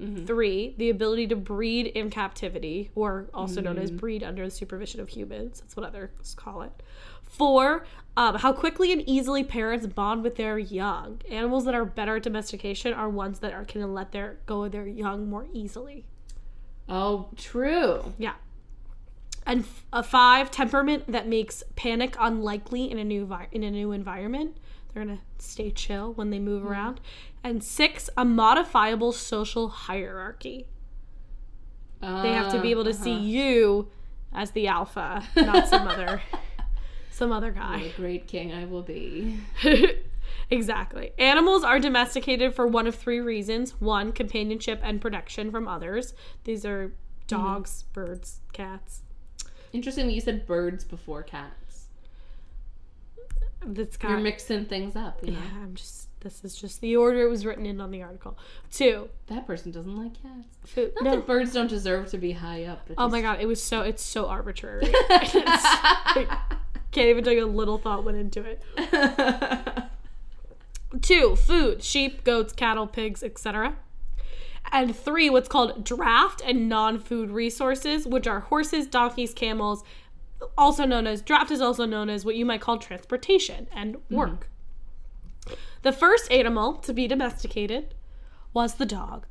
S1: Mm-hmm. Three, the ability to breed in captivity, or also known as mm. breed under the supervision of humans. That's what others call it. Four, um, how quickly and easily parents bond with their young. Animals that are better at domestication are ones that are can let their go of their young more easily.
S2: Oh, true.
S1: Yeah. And f- a five temperament that makes panic unlikely in a new vi- in a new environment. They're gonna stay chill when they move mm-hmm. around. And six, a modifiable social hierarchy. They have to be uh, able to see uh-huh. you as the alpha, not some other some other guy.
S2: The great king I will be.
S1: exactly. Animals are domesticated for one of three reasons one, companionship and protection from others. These are mm-hmm. dogs, birds, cats.
S2: Interesting you said birds before cats.
S1: That's
S2: You're mixing things up, you know?
S1: Yeah, I'm just. This is just the order it was written in on the article. Two,
S2: That person doesn't like cats.
S1: food.
S2: Not
S1: No.
S2: that birds don't deserve to be high up.
S1: Oh my god, it was so. It's so arbitrary. It's like, can't even tell you a little thought went into it. Two, food: sheep, goats, cattle, pigs, etc. And three, what's called draft and non-food resources, which are horses, donkeys, camels. Also known as draft is also known as what you might call transportation and mm-hmm. work. The first animal to be domesticated was the dog.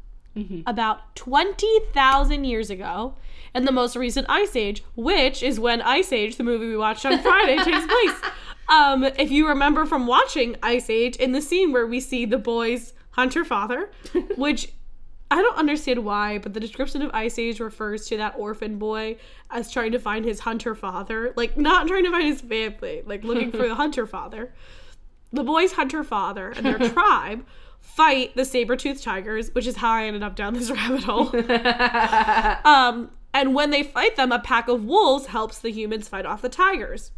S1: About 20,000 years ago, in the most recent Ice Age, which is when Ice Age, the movie we watched on Friday, takes place. Um, if you remember from watching Ice Age, in the scene where we see the boy's hunter father, which I don't understand why, but the description of Ice Age refers to that orphan boy as trying to find his hunter father. Like, not trying to find his family, like looking for the hunter father. The boy's hunter father and their tribe fight the saber-toothed tigers, which is how I ended up down this rabbit hole. um, and when they fight them, a pack of wolves helps the humans fight off the tigers.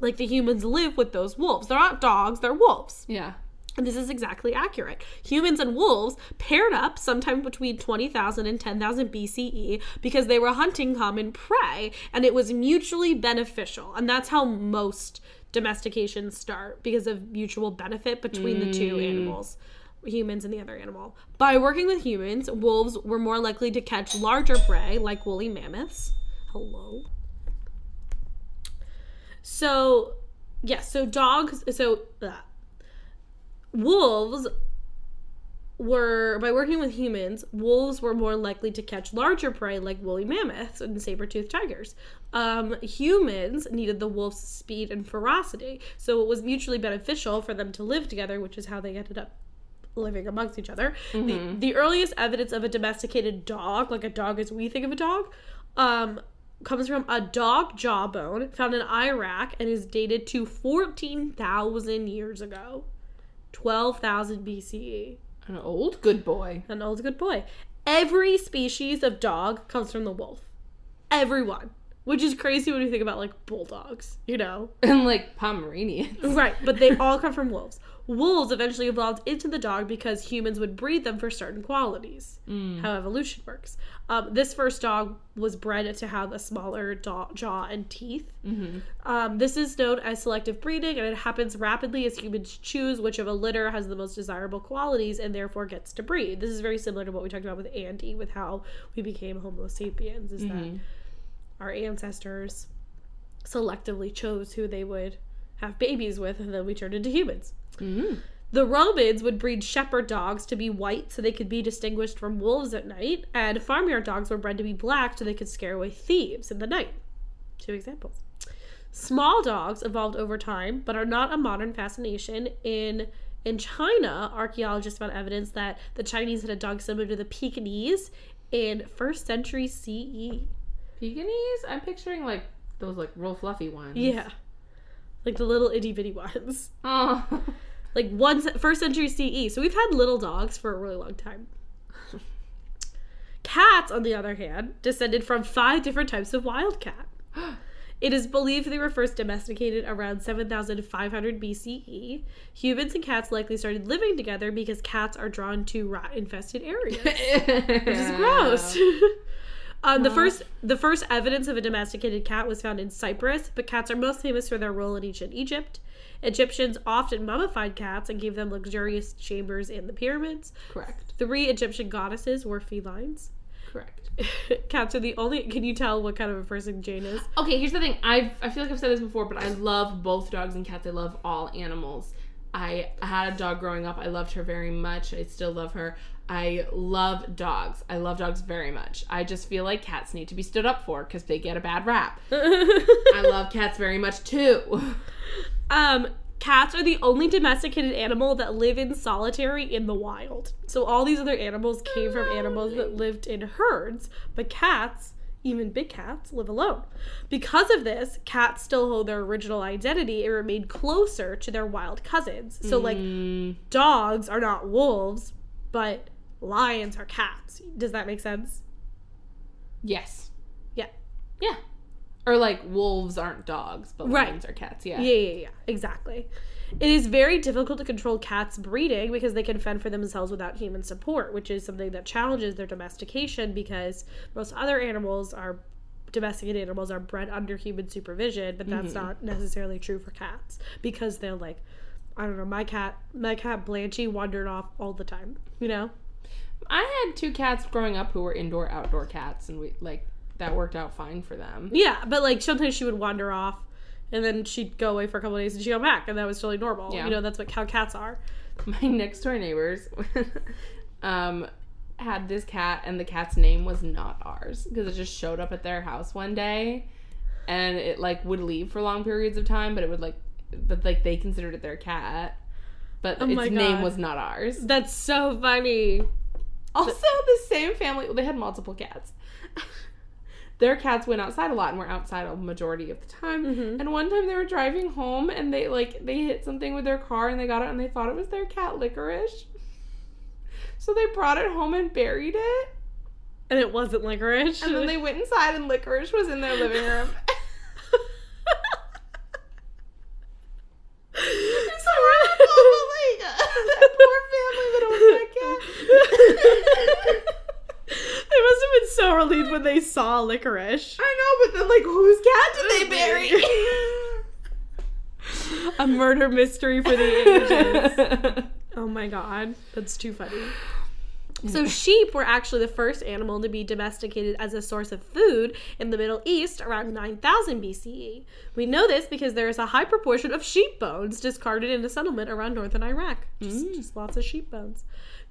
S1: Like the humans live with those wolves. They're not dogs, they're wolves.
S2: yeah.
S1: And this is exactly accurate. Humans and wolves paired up sometime between 20,000 and 10,000 BCE because they were hunting common prey and it was mutually beneficial. And that's how most domestications start because of mutual benefit between the two animals, humans and the other animal. By working with humans, wolves were more likely to catch larger prey like woolly mammoths. Hello. So, yes, so dogs, so uh, wolves were by working with humans, wolves were more likely to catch larger prey like woolly mammoths and saber-toothed tigers. Um, humans needed the wolf's speed and ferocity, so it was mutually beneficial for them to live together, which is how they ended up living amongst each other. The, the earliest evidence of a domesticated dog, like a dog as we think of a dog, um, comes from a dog jawbone found in Iraq and is dated to 14,000 years ago. 12,000 BCE.
S2: An old good boy.
S1: An old good boy. Every species of dog comes from the wolf. Everyone. Which is crazy when you think about like bulldogs, you know?
S2: And like Pomeranians.
S1: Right, but they all come from wolves. Wolves eventually evolved into the dog because humans would breed them for certain qualities.
S2: Mm.
S1: How evolution works. Um, this first dog was bred to have a smaller jaw, jaw and teeth.
S2: Mm-hmm.
S1: Um, this is known as selective breeding, and it happens rapidly as humans choose which of a litter has the most desirable qualities and therefore gets to breed. This is very similar to what we talked about with Andy, with how we became Homo sapiens, is that
S2: Mhm.
S1: our ancestors selectively chose who they would have babies with, and then we turned into humans.
S2: Mm.
S1: The Romans would breed shepherd dogs to be white so they could be distinguished from wolves at night, and farmyard dogs were bred to be black so they could scare away thieves in the night. Two examples. Small dogs evolved over time, but are not a modern fascination. In in China, archaeologists found evidence that the Chinese had a dog similar to the Pekingese in first century. CE.
S2: Pekingese? I'm picturing like those like real fluffy ones.
S1: Yeah, like the little itty bitty ones.
S2: Oh.
S1: like one first century CE. So we've had little dogs for a really long time. Cats, on the other hand, descended from five different types of wild cat. It is believed they were first domesticated around 7500 BCE. Humans and cats likely started living together because cats are drawn to rat infested areas.
S2: Which
S1: Which is gross. um, the first the first evidence of a domesticated cat was found in Cyprus, but cats are most famous for their role in ancient Egypt. Egyptians often mummified cats and gave them luxurious chambers in the pyramids.
S2: Correct.
S1: Three Egyptian goddesses were felines.
S2: Correct.
S1: cats are the only. Can you tell what kind of a person Jane is?
S2: Okay, here's the thing. I I feel like I've said this before, but I love both dogs and cats. I love all animals. I had a dog growing up. I loved her very much. I still love her. I love dogs. I love dogs very much. I just feel like cats need to be stood up for because they get a bad rap. I love cats very much too.
S1: Um, cats are the only domesticated animal that live in solitary in the wild. So all these other animals came from animals that lived in herds, but cats, even big cats, live alone. Because of this, cats still hold their original identity and remain closer to their wild cousins. So like
S2: Mm,
S1: dogs are not wolves, but lions are cats. Does that make sense?
S2: yes.
S1: Yeah.
S2: Yeah. Or like wolves aren't dogs, but
S1: Right.
S2: lions are cats.
S1: Yeah, yeah, yeah, exactly. It is very difficult to control cats breeding because they can fend for themselves without human support, which is something that challenges their domestication because most other animals are domesticated animals are bred under human supervision, but that's mm-hmm. not necessarily true for cats because they're like I don't know, my cat my cat Blanchie wandered off all the time, you know?
S2: I had two cats growing up who were indoor outdoor cats, and we like that worked out fine for them.
S1: Yeah, but like sometimes she would wander off and then she'd go away for a couple of days and she'd come back and that was totally normal.
S2: Yeah.
S1: You know, that's what how cats are.
S2: my next door neighbors um had this cat and the cat's name was not ours because it just showed up at their house one day and it like would leave for long periods of time but it would like but like they considered it their cat but
S1: Oh
S2: its name was not ours
S1: That's so funny.
S2: also the same family they had multiple cats. Their cats went outside a lot and were outside a majority of the time.
S1: Mhm.
S2: and one time they were driving home and they like they hit something with their car and they got out and they thought it was their cat licorice. So they brought it home and buried it.
S1: And it wasn't licorice.
S2: and then they went inside and licorice was in their living room
S1: It's
S2: horrible, like, that poor family that owns that cat.
S1: they must have been so relieved when they saw licorice.
S2: I know, but then like whose cat did they bury?
S1: A murder mystery for the ages. Oh my god, that's too funny. So sheep were actually the first animal to be domesticated as a source of food in the Middle East around 9000 BCE. We know this because there is a high proportion of sheep bones discarded in a settlement around northern Iraq. Just, just lots of sheep bones.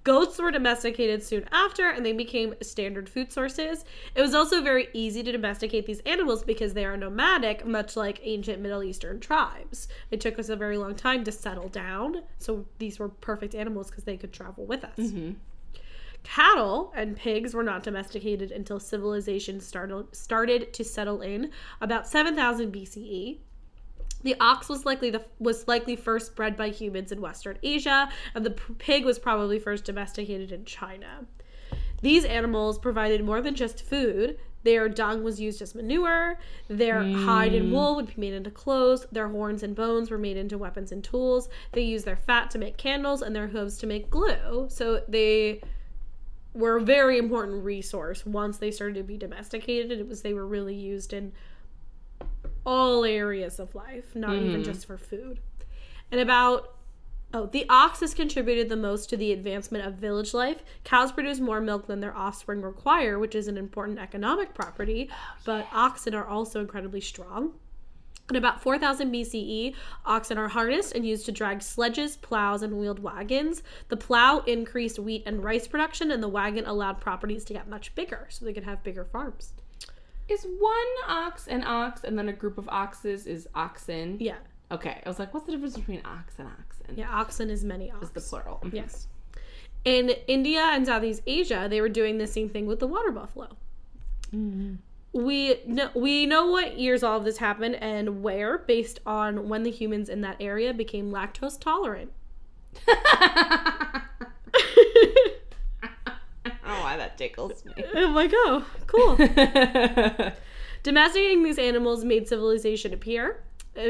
S1: Goats were domesticated soon after and they became standard food sources. It was also very easy to domesticate these animals because they are nomadic, much like ancient Middle Eastern tribes. It took us a very long time to settle down, so these were perfect animals because they could travel with us.
S2: Mhm.
S1: Cattle and pigs were not domesticated until civilization started started to settle in about 7000 BCE. The ox was likely the was likely first bred by humans in Western Asia, and the pig was probably first domesticated in China. These animals provided more than just food. Their dung was used as manure. Their hide and hmm. wool would be made into clothes. Their horns and bones were made into weapons and tools. They used their fat to make candles and their hooves to make glue. So they were a very important resource once they started to be domesticated. It was they were really used in all areas of life, not even mm-hmm. just for food. And about oh, the ox has contributed the most to the advancement of village life. Cows produce more milk than their offspring require, which is an important economic property, oh, but oxen are also incredibly strong. In about 4000 BCE, oxen are harnessed and used to drag sledges, plows, and wheeled wagons. The plow increased wheat and rice production, and the wagon allowed properties to get much bigger, so they could have bigger farms.
S2: Is one ox an ox and then a group of oxes is oxen?
S1: Yeah,
S2: Okay. I was like, what's the difference between ox and oxen?
S1: yeah, oxen is many ox.
S2: Is the plural. Mm-hmm.
S1: Yes. In India and Southeast Asia, they were doing the same thing with the water buffalo. Mm-hmm. We know we know what years all of this happened and where, based on when the humans in that area became lactose tolerant.
S2: I don't know why that tickles me.
S1: I'm like, oh, cool. Domesticating these animals made civilization appear.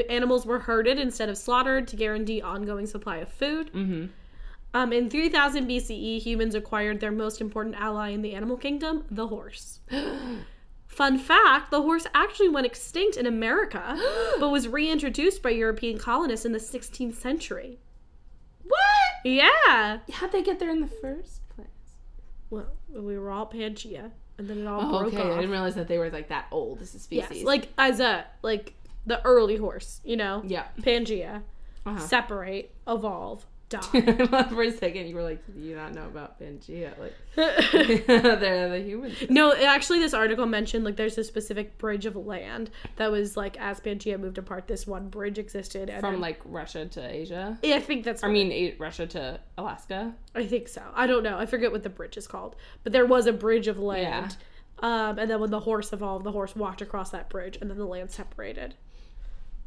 S1: Animals were herded instead of slaughtered to guarantee ongoing supply of food.
S2: mm-hmm.
S1: Um, in 3000 BCE, humans acquired their most important ally in the animal kingdom, the horse. Fun fact the horse actually went extinct in America, but was reintroduced by European colonists in the 16th century.
S2: What?
S1: Yeah.
S2: How'd they get there in the first place?
S1: Well, we were all Pangea, and then it all
S2: Oh,
S1: broke
S2: okay. I didn't realize that they were like that old as a species.
S1: Yes, like as a like the early horse, you know,
S2: yeah.
S1: Pangea,
S2: Uh-huh.
S1: separate, evolve, die.
S2: For a second, you were like, "Do you not know about Pangea?" Like, they're the humans.
S1: no, actually, this article mentioned like there's a specific bridge of land that was like as Pangea moved apart, this one bridge existed, and
S2: From like Russia to Asia.
S1: yeah, I think that's.
S2: I mean, a- Russia to Alaska.
S1: I think so. I don't know. I forget what the bridge is called, but there was a bridge of land. Yeah. Um, and then when the horse evolved, the horse walked across that bridge, and then the land separated.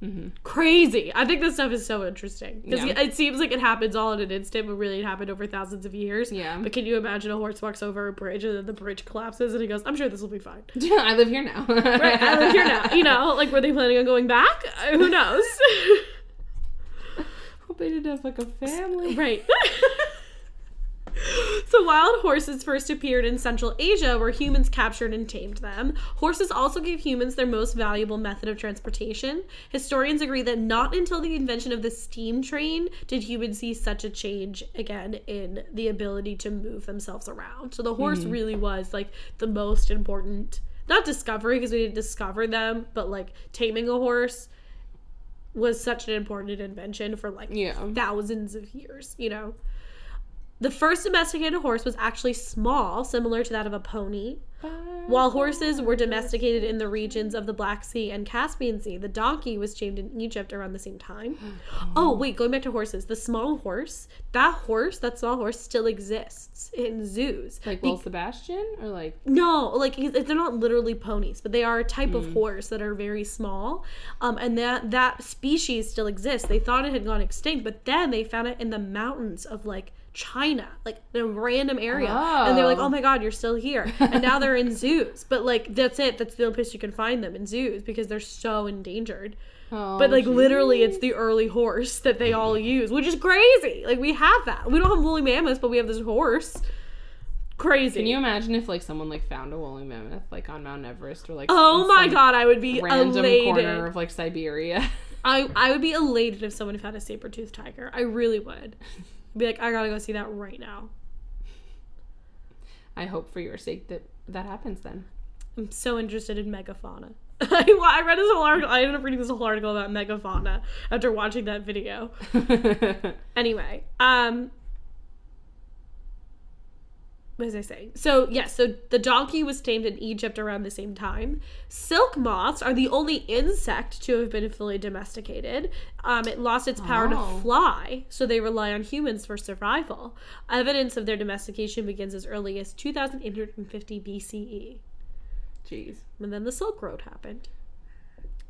S2: Mhm.
S1: Crazy! I think this stuff is so interesting because
S2: Yeah.
S1: it seems like it happens all in an instant, but really it happened over thousands of years.
S2: Yeah.
S1: But can you imagine a horse walks over a bridge and then the bridge collapses and he goes, "I'm sure this will be fine."
S2: I live here now.
S1: Right, I live here now. You know, like were they planning on going back? Uh, Who knows?
S2: Hope they didn't have like a family.
S1: Right. so wild horses first appeared in Central Asia where humans captured and tamed them. Horses also gave humans their most valuable method of transportation. Historians agree that not until the invention of the steam train did humans see such a change again in the ability to move themselves around. So the horse hmm. really was like the most important not discovery because we didn't discover them, but like taming a horse was such an important invention for like
S2: Yeah.
S1: thousands of years, you know. The first domesticated horse was actually small, similar to that of a pony. While horses were domesticated in the regions of the Black Sea and Caspian Sea, the donkey was tamed in Egypt around the same time. Oh, wait, going back to horses. The small horse, that horse, that small horse still exists in zoos.
S2: Like Will Sebastian or like
S1: No, like they're not literally ponies, but they are a type of horse that are very small. Um, and that that species still exists. They thought it had gone extinct, but then they found it in the mountains of like China, like in a random area, and they're like,
S2: Oh.
S1: "Oh my god, you're still here!" And now they're in zoos. But like that's it. That's the only place you can find them in zoos because they're so endangered.
S2: oh,
S1: But like
S2: geez.
S1: literally, it's the early horse that they all use, which is crazy. Like we have that. We don't have woolly mammoths, but we have this horse. Crazy.
S2: Can you imagine if like someone like found a woolly mammoth like on Mount Everest or like
S1: Oh my god, I would be
S2: random
S1: elated.
S2: corner of like Siberia?
S1: I I would be elated if someone found a saber toothed tiger. I really would. Be like, I gotta go see that right now.
S2: I hope for your sake that that happens then.
S1: I'm so interested in megafauna. I, I read this whole article. I ended up reading this whole article about megafauna after watching that video. Anyway, um, what was I saying? So yes, so the donkey was tamed in Egypt around the same time. Silk moths are the only insect to have been fully domesticated. Um, it lost its power
S2: Oh.
S1: to fly, so they rely on humans for survival. Evidence of their domestication begins as early as 2850 BCE.
S2: Jeez.
S1: And then the Silk Road happened.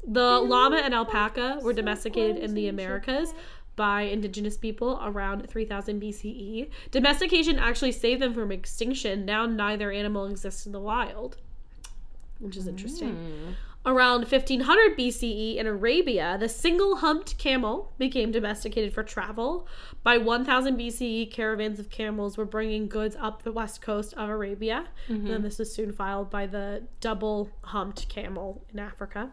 S1: The llama and alpaca were domesticated in the Americas by indigenous people around 3000 BCE. Domestication actually saved them from extinction. Now neither animal exists in the wild. which is interesting.
S2: Hmm.
S1: Around 1500 BCE in Arabia, the single humped camel became domesticated for travel. By 1000 BCE, caravans of camels were bringing goods up the west coast of Arabia. And then this was soon followed by the double humped camel in Africa.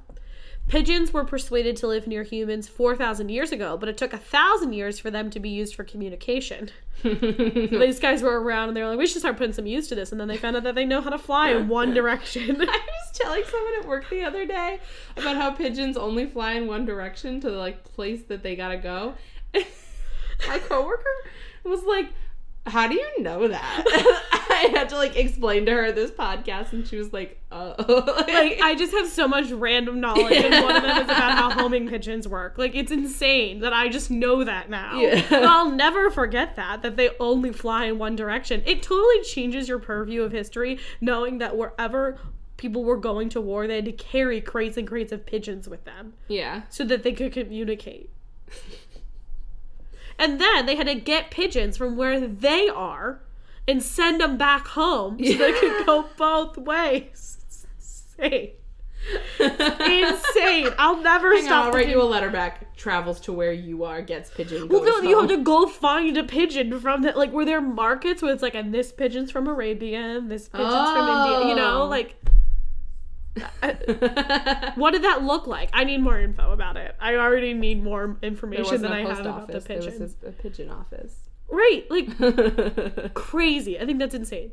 S1: Pigeons were persuaded to live near humans 4,000 years ago, but it took a thousand years for them to be used for communication. These guys were around and they were like, we should start putting some use to this. And then they found out that they know how to fly in one direction.
S2: I was telling someone at work the other day about how pigeons only fly in one direction to the like place that they gotta go. My coworker was like, "How do you know that?" I had to like explain to her this podcast, and she was like, uh "Oh,
S1: like I just have so much random knowledge, and one of them is about how homing pigeons work. Like it's insane that I just know that now.
S2: Yeah.
S1: But I'll never forget that that they only fly in one direction. It totally changes your purview of history knowing that wherever people were going to war, they had to carry crates and crates of pigeons with them
S2: yeah."
S1: so that they could communicate. and then they had to get pigeons from where they are and send them back home so they could go both ways. It's insane. Insane. I'll never
S2: Hang on,
S1: stop.
S2: I'll write you a letter back. Travels to where you are, gets pigeon.
S1: well, no, you have to go find a pigeon from that. Like, were there markets where it's like, and this pigeon's from Arabia, and this pigeon's from India? You know,
S2: Oh.
S1: like, what did that look like? I need more info about it. I already need more information than I have about the
S2: office. There was a pigeon office.
S1: Right, like crazy. I think that's insane.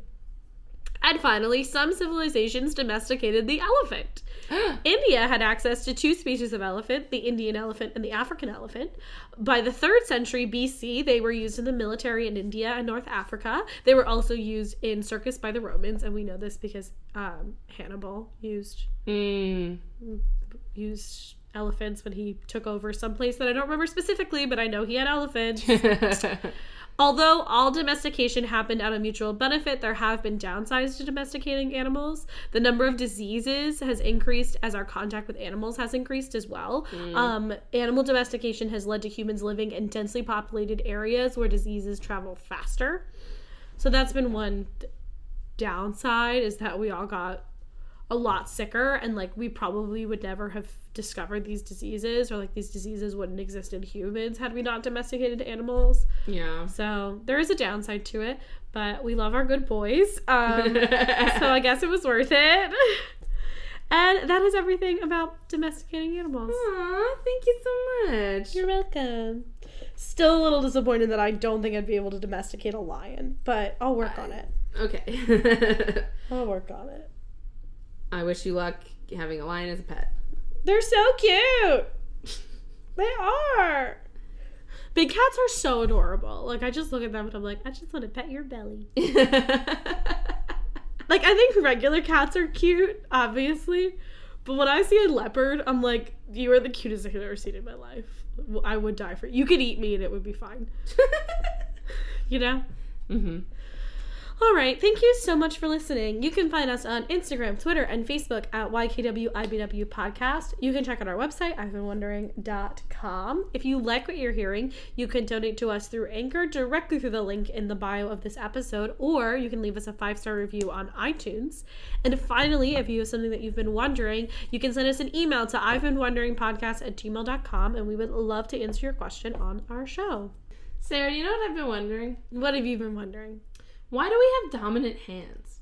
S1: And finally, some civilizations domesticated the elephant. India had access to two species of elephant, the Indian elephant and the African elephant. By the 3rd century BC, they were used in the military in India and North Africa. They were also used in circus by the Romans, and we know this because um, Hannibal used
S2: Mm.
S1: used elephants when he took over some place that I don't remember specifically, but I know he had elephants. Although all domestication happened out of mutual benefit, there have been downsides to domesticating animals. The number of diseases has increased as our contact with animals has increased as well. Um, animal domestication has led to humans living in densely populated areas where diseases travel faster. So that's been one downside is that we all got a lot sicker and like we probably would never have discovered these diseases or like these diseases wouldn't exist in humans had we not domesticated animals.
S2: yeah.
S1: So there is a downside to it, but we love our good boys. Um, so I guess it was worth it. And that is everything about domesticating animals.
S2: Aw, thank you so much.
S1: You're welcome. Still a little disappointed that I don't think I'd be able to domesticate a lion, but I'll work on it.
S2: Okay.
S1: I'll work on it.
S2: I wish you luck having a lion as a pet.
S1: They're so cute. They are. Big cats are so adorable. Like I just look at them and I'm like, I just want to pet your belly. Like I think regular cats are cute, obviously, but when I see a leopard, I'm like, you are the cutest I've ever seen in my life. I would die for you. You could eat me and it would be fine. You know.
S2: hmm
S1: All right. Thank you so much for listening. You can find us on Instagram, Twitter, and Facebook at YKWIBW Podcast. You can check out our website, I'veBeenWondering.com. If you like what you're hearing, you can donate to us through Anchor directly through the link in the bio of this episode, or you can leave us a five star review on iTunes. And finally, if you have something that you've been wondering, you can send us an email to I've been wondering podcast at gmail.com, and we would love to answer your question on our show.
S2: Sarah, you know what I've been wondering?
S1: What have you been wondering?
S2: Why do we have dominant hands?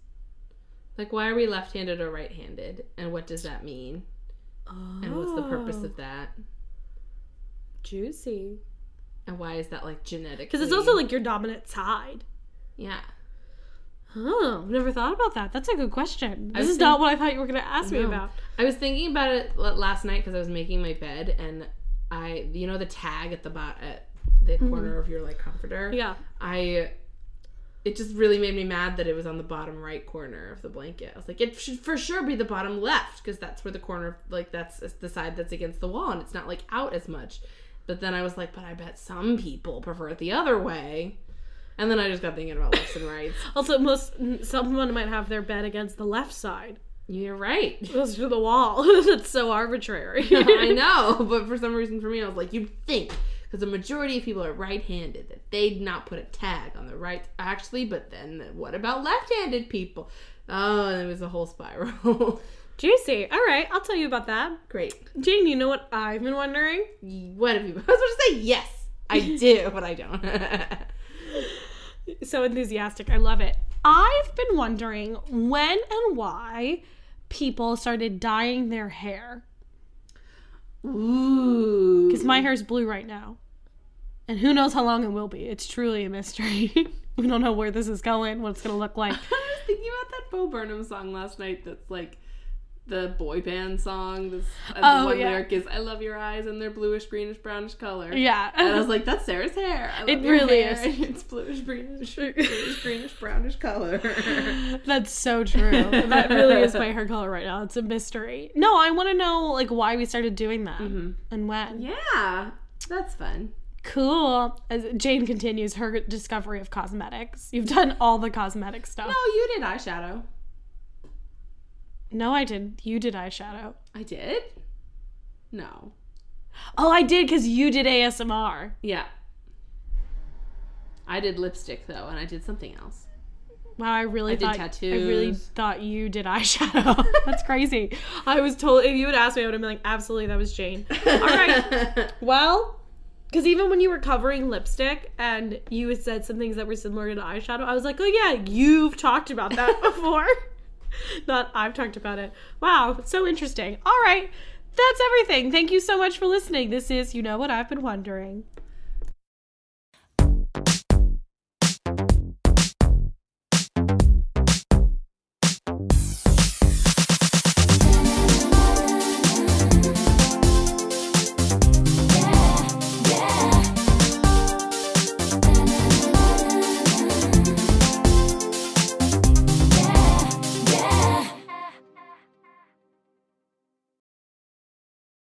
S2: Like, why are we left handed or right handed? And what does that mean? And what's the purpose
S1: Oh.
S2: of that?
S1: Juicy.
S2: And why is that like genetic?
S1: Because it's also like your dominant side.
S2: Yeah.
S1: Oh, I've never thought about that. That's a good question. This is not what I thought you were going to ask me about.
S2: I was thinking about it last night because I was making my bed and I, you know, the tag at the bot at the corner of your like comforter.
S1: Mm-hmm. Yeah.
S2: I it just really made me mad that it was on the bottom right corner of the blanket. I was like, it should for sure be the bottom left because that's where the corner, like that's the side that's against the wall, and it's not like out as much. But then I was like, but I bet some people prefer it the other way. And then I just got thinking about lefts and rights.
S1: Also, most someone might have their bed against the left side,
S2: You're right.
S1: close to the wall. That's so arbitrary.
S2: I know, but for some reason for me, I was like, you'd think because the majority of people are right-handed that they'd not put a tag on the right actually but then what about left-handed people oh it was a whole spiral
S1: Juicy. All right, I'll tell you about that.
S2: Great.
S1: Jane, you know what I've been wondering?
S2: What have you? I was about to say yes. I do, but I don't.
S1: So enthusiastic. I love it. I've been wondering when and why people started dyeing their hair.
S2: Ooh.
S1: Because my hair's blue right now. And who knows how long it will be. It's truly a mystery. we don't know where this is going, what it's going to look like.
S2: I was thinking about that Bo Burnham song last night. That's like the boy band song. This uh, and
S1: Oh,
S2: the one
S1: yeah.
S2: lyric is "I love your eyes and their bluish, greenish, brownish color."
S1: Yeah.
S2: And I was like, "That's Sarah's hair.
S1: It really
S2: hair,
S1: is.
S2: It's bluish, greenish, bluish, greenish, brownish color."
S1: That's so true. That really is my hair color right now. It's a mystery. No, I want to know like why we started doing that mm-hmm. and when.
S2: yeah, that's fun.
S1: Cool. As Jane continues her discovery of cosmetics. You've done all the cosmetic stuff.
S2: No, you did eyeshadow.
S1: No, I did. You did eyeshadow.
S2: I did. No.
S1: Oh, I did because you did ASMR.
S2: Yeah. I did lipstick though, and I did something else.
S1: Wow, I really
S2: I did
S1: thought I really thought you did eyeshadow. That's crazy. I was told if you had asked me, I would have been like, absolutely, that was Jane. All right. Well, because even when you were covering lipstick and you had said some things that were similar to eyeshadow, I was like, oh yeah, you've talked about that before. Not I've talked about it. Wow, so interesting. All right, that's everything. Thank you so much for listening. This is You Know What I've Been Wondering.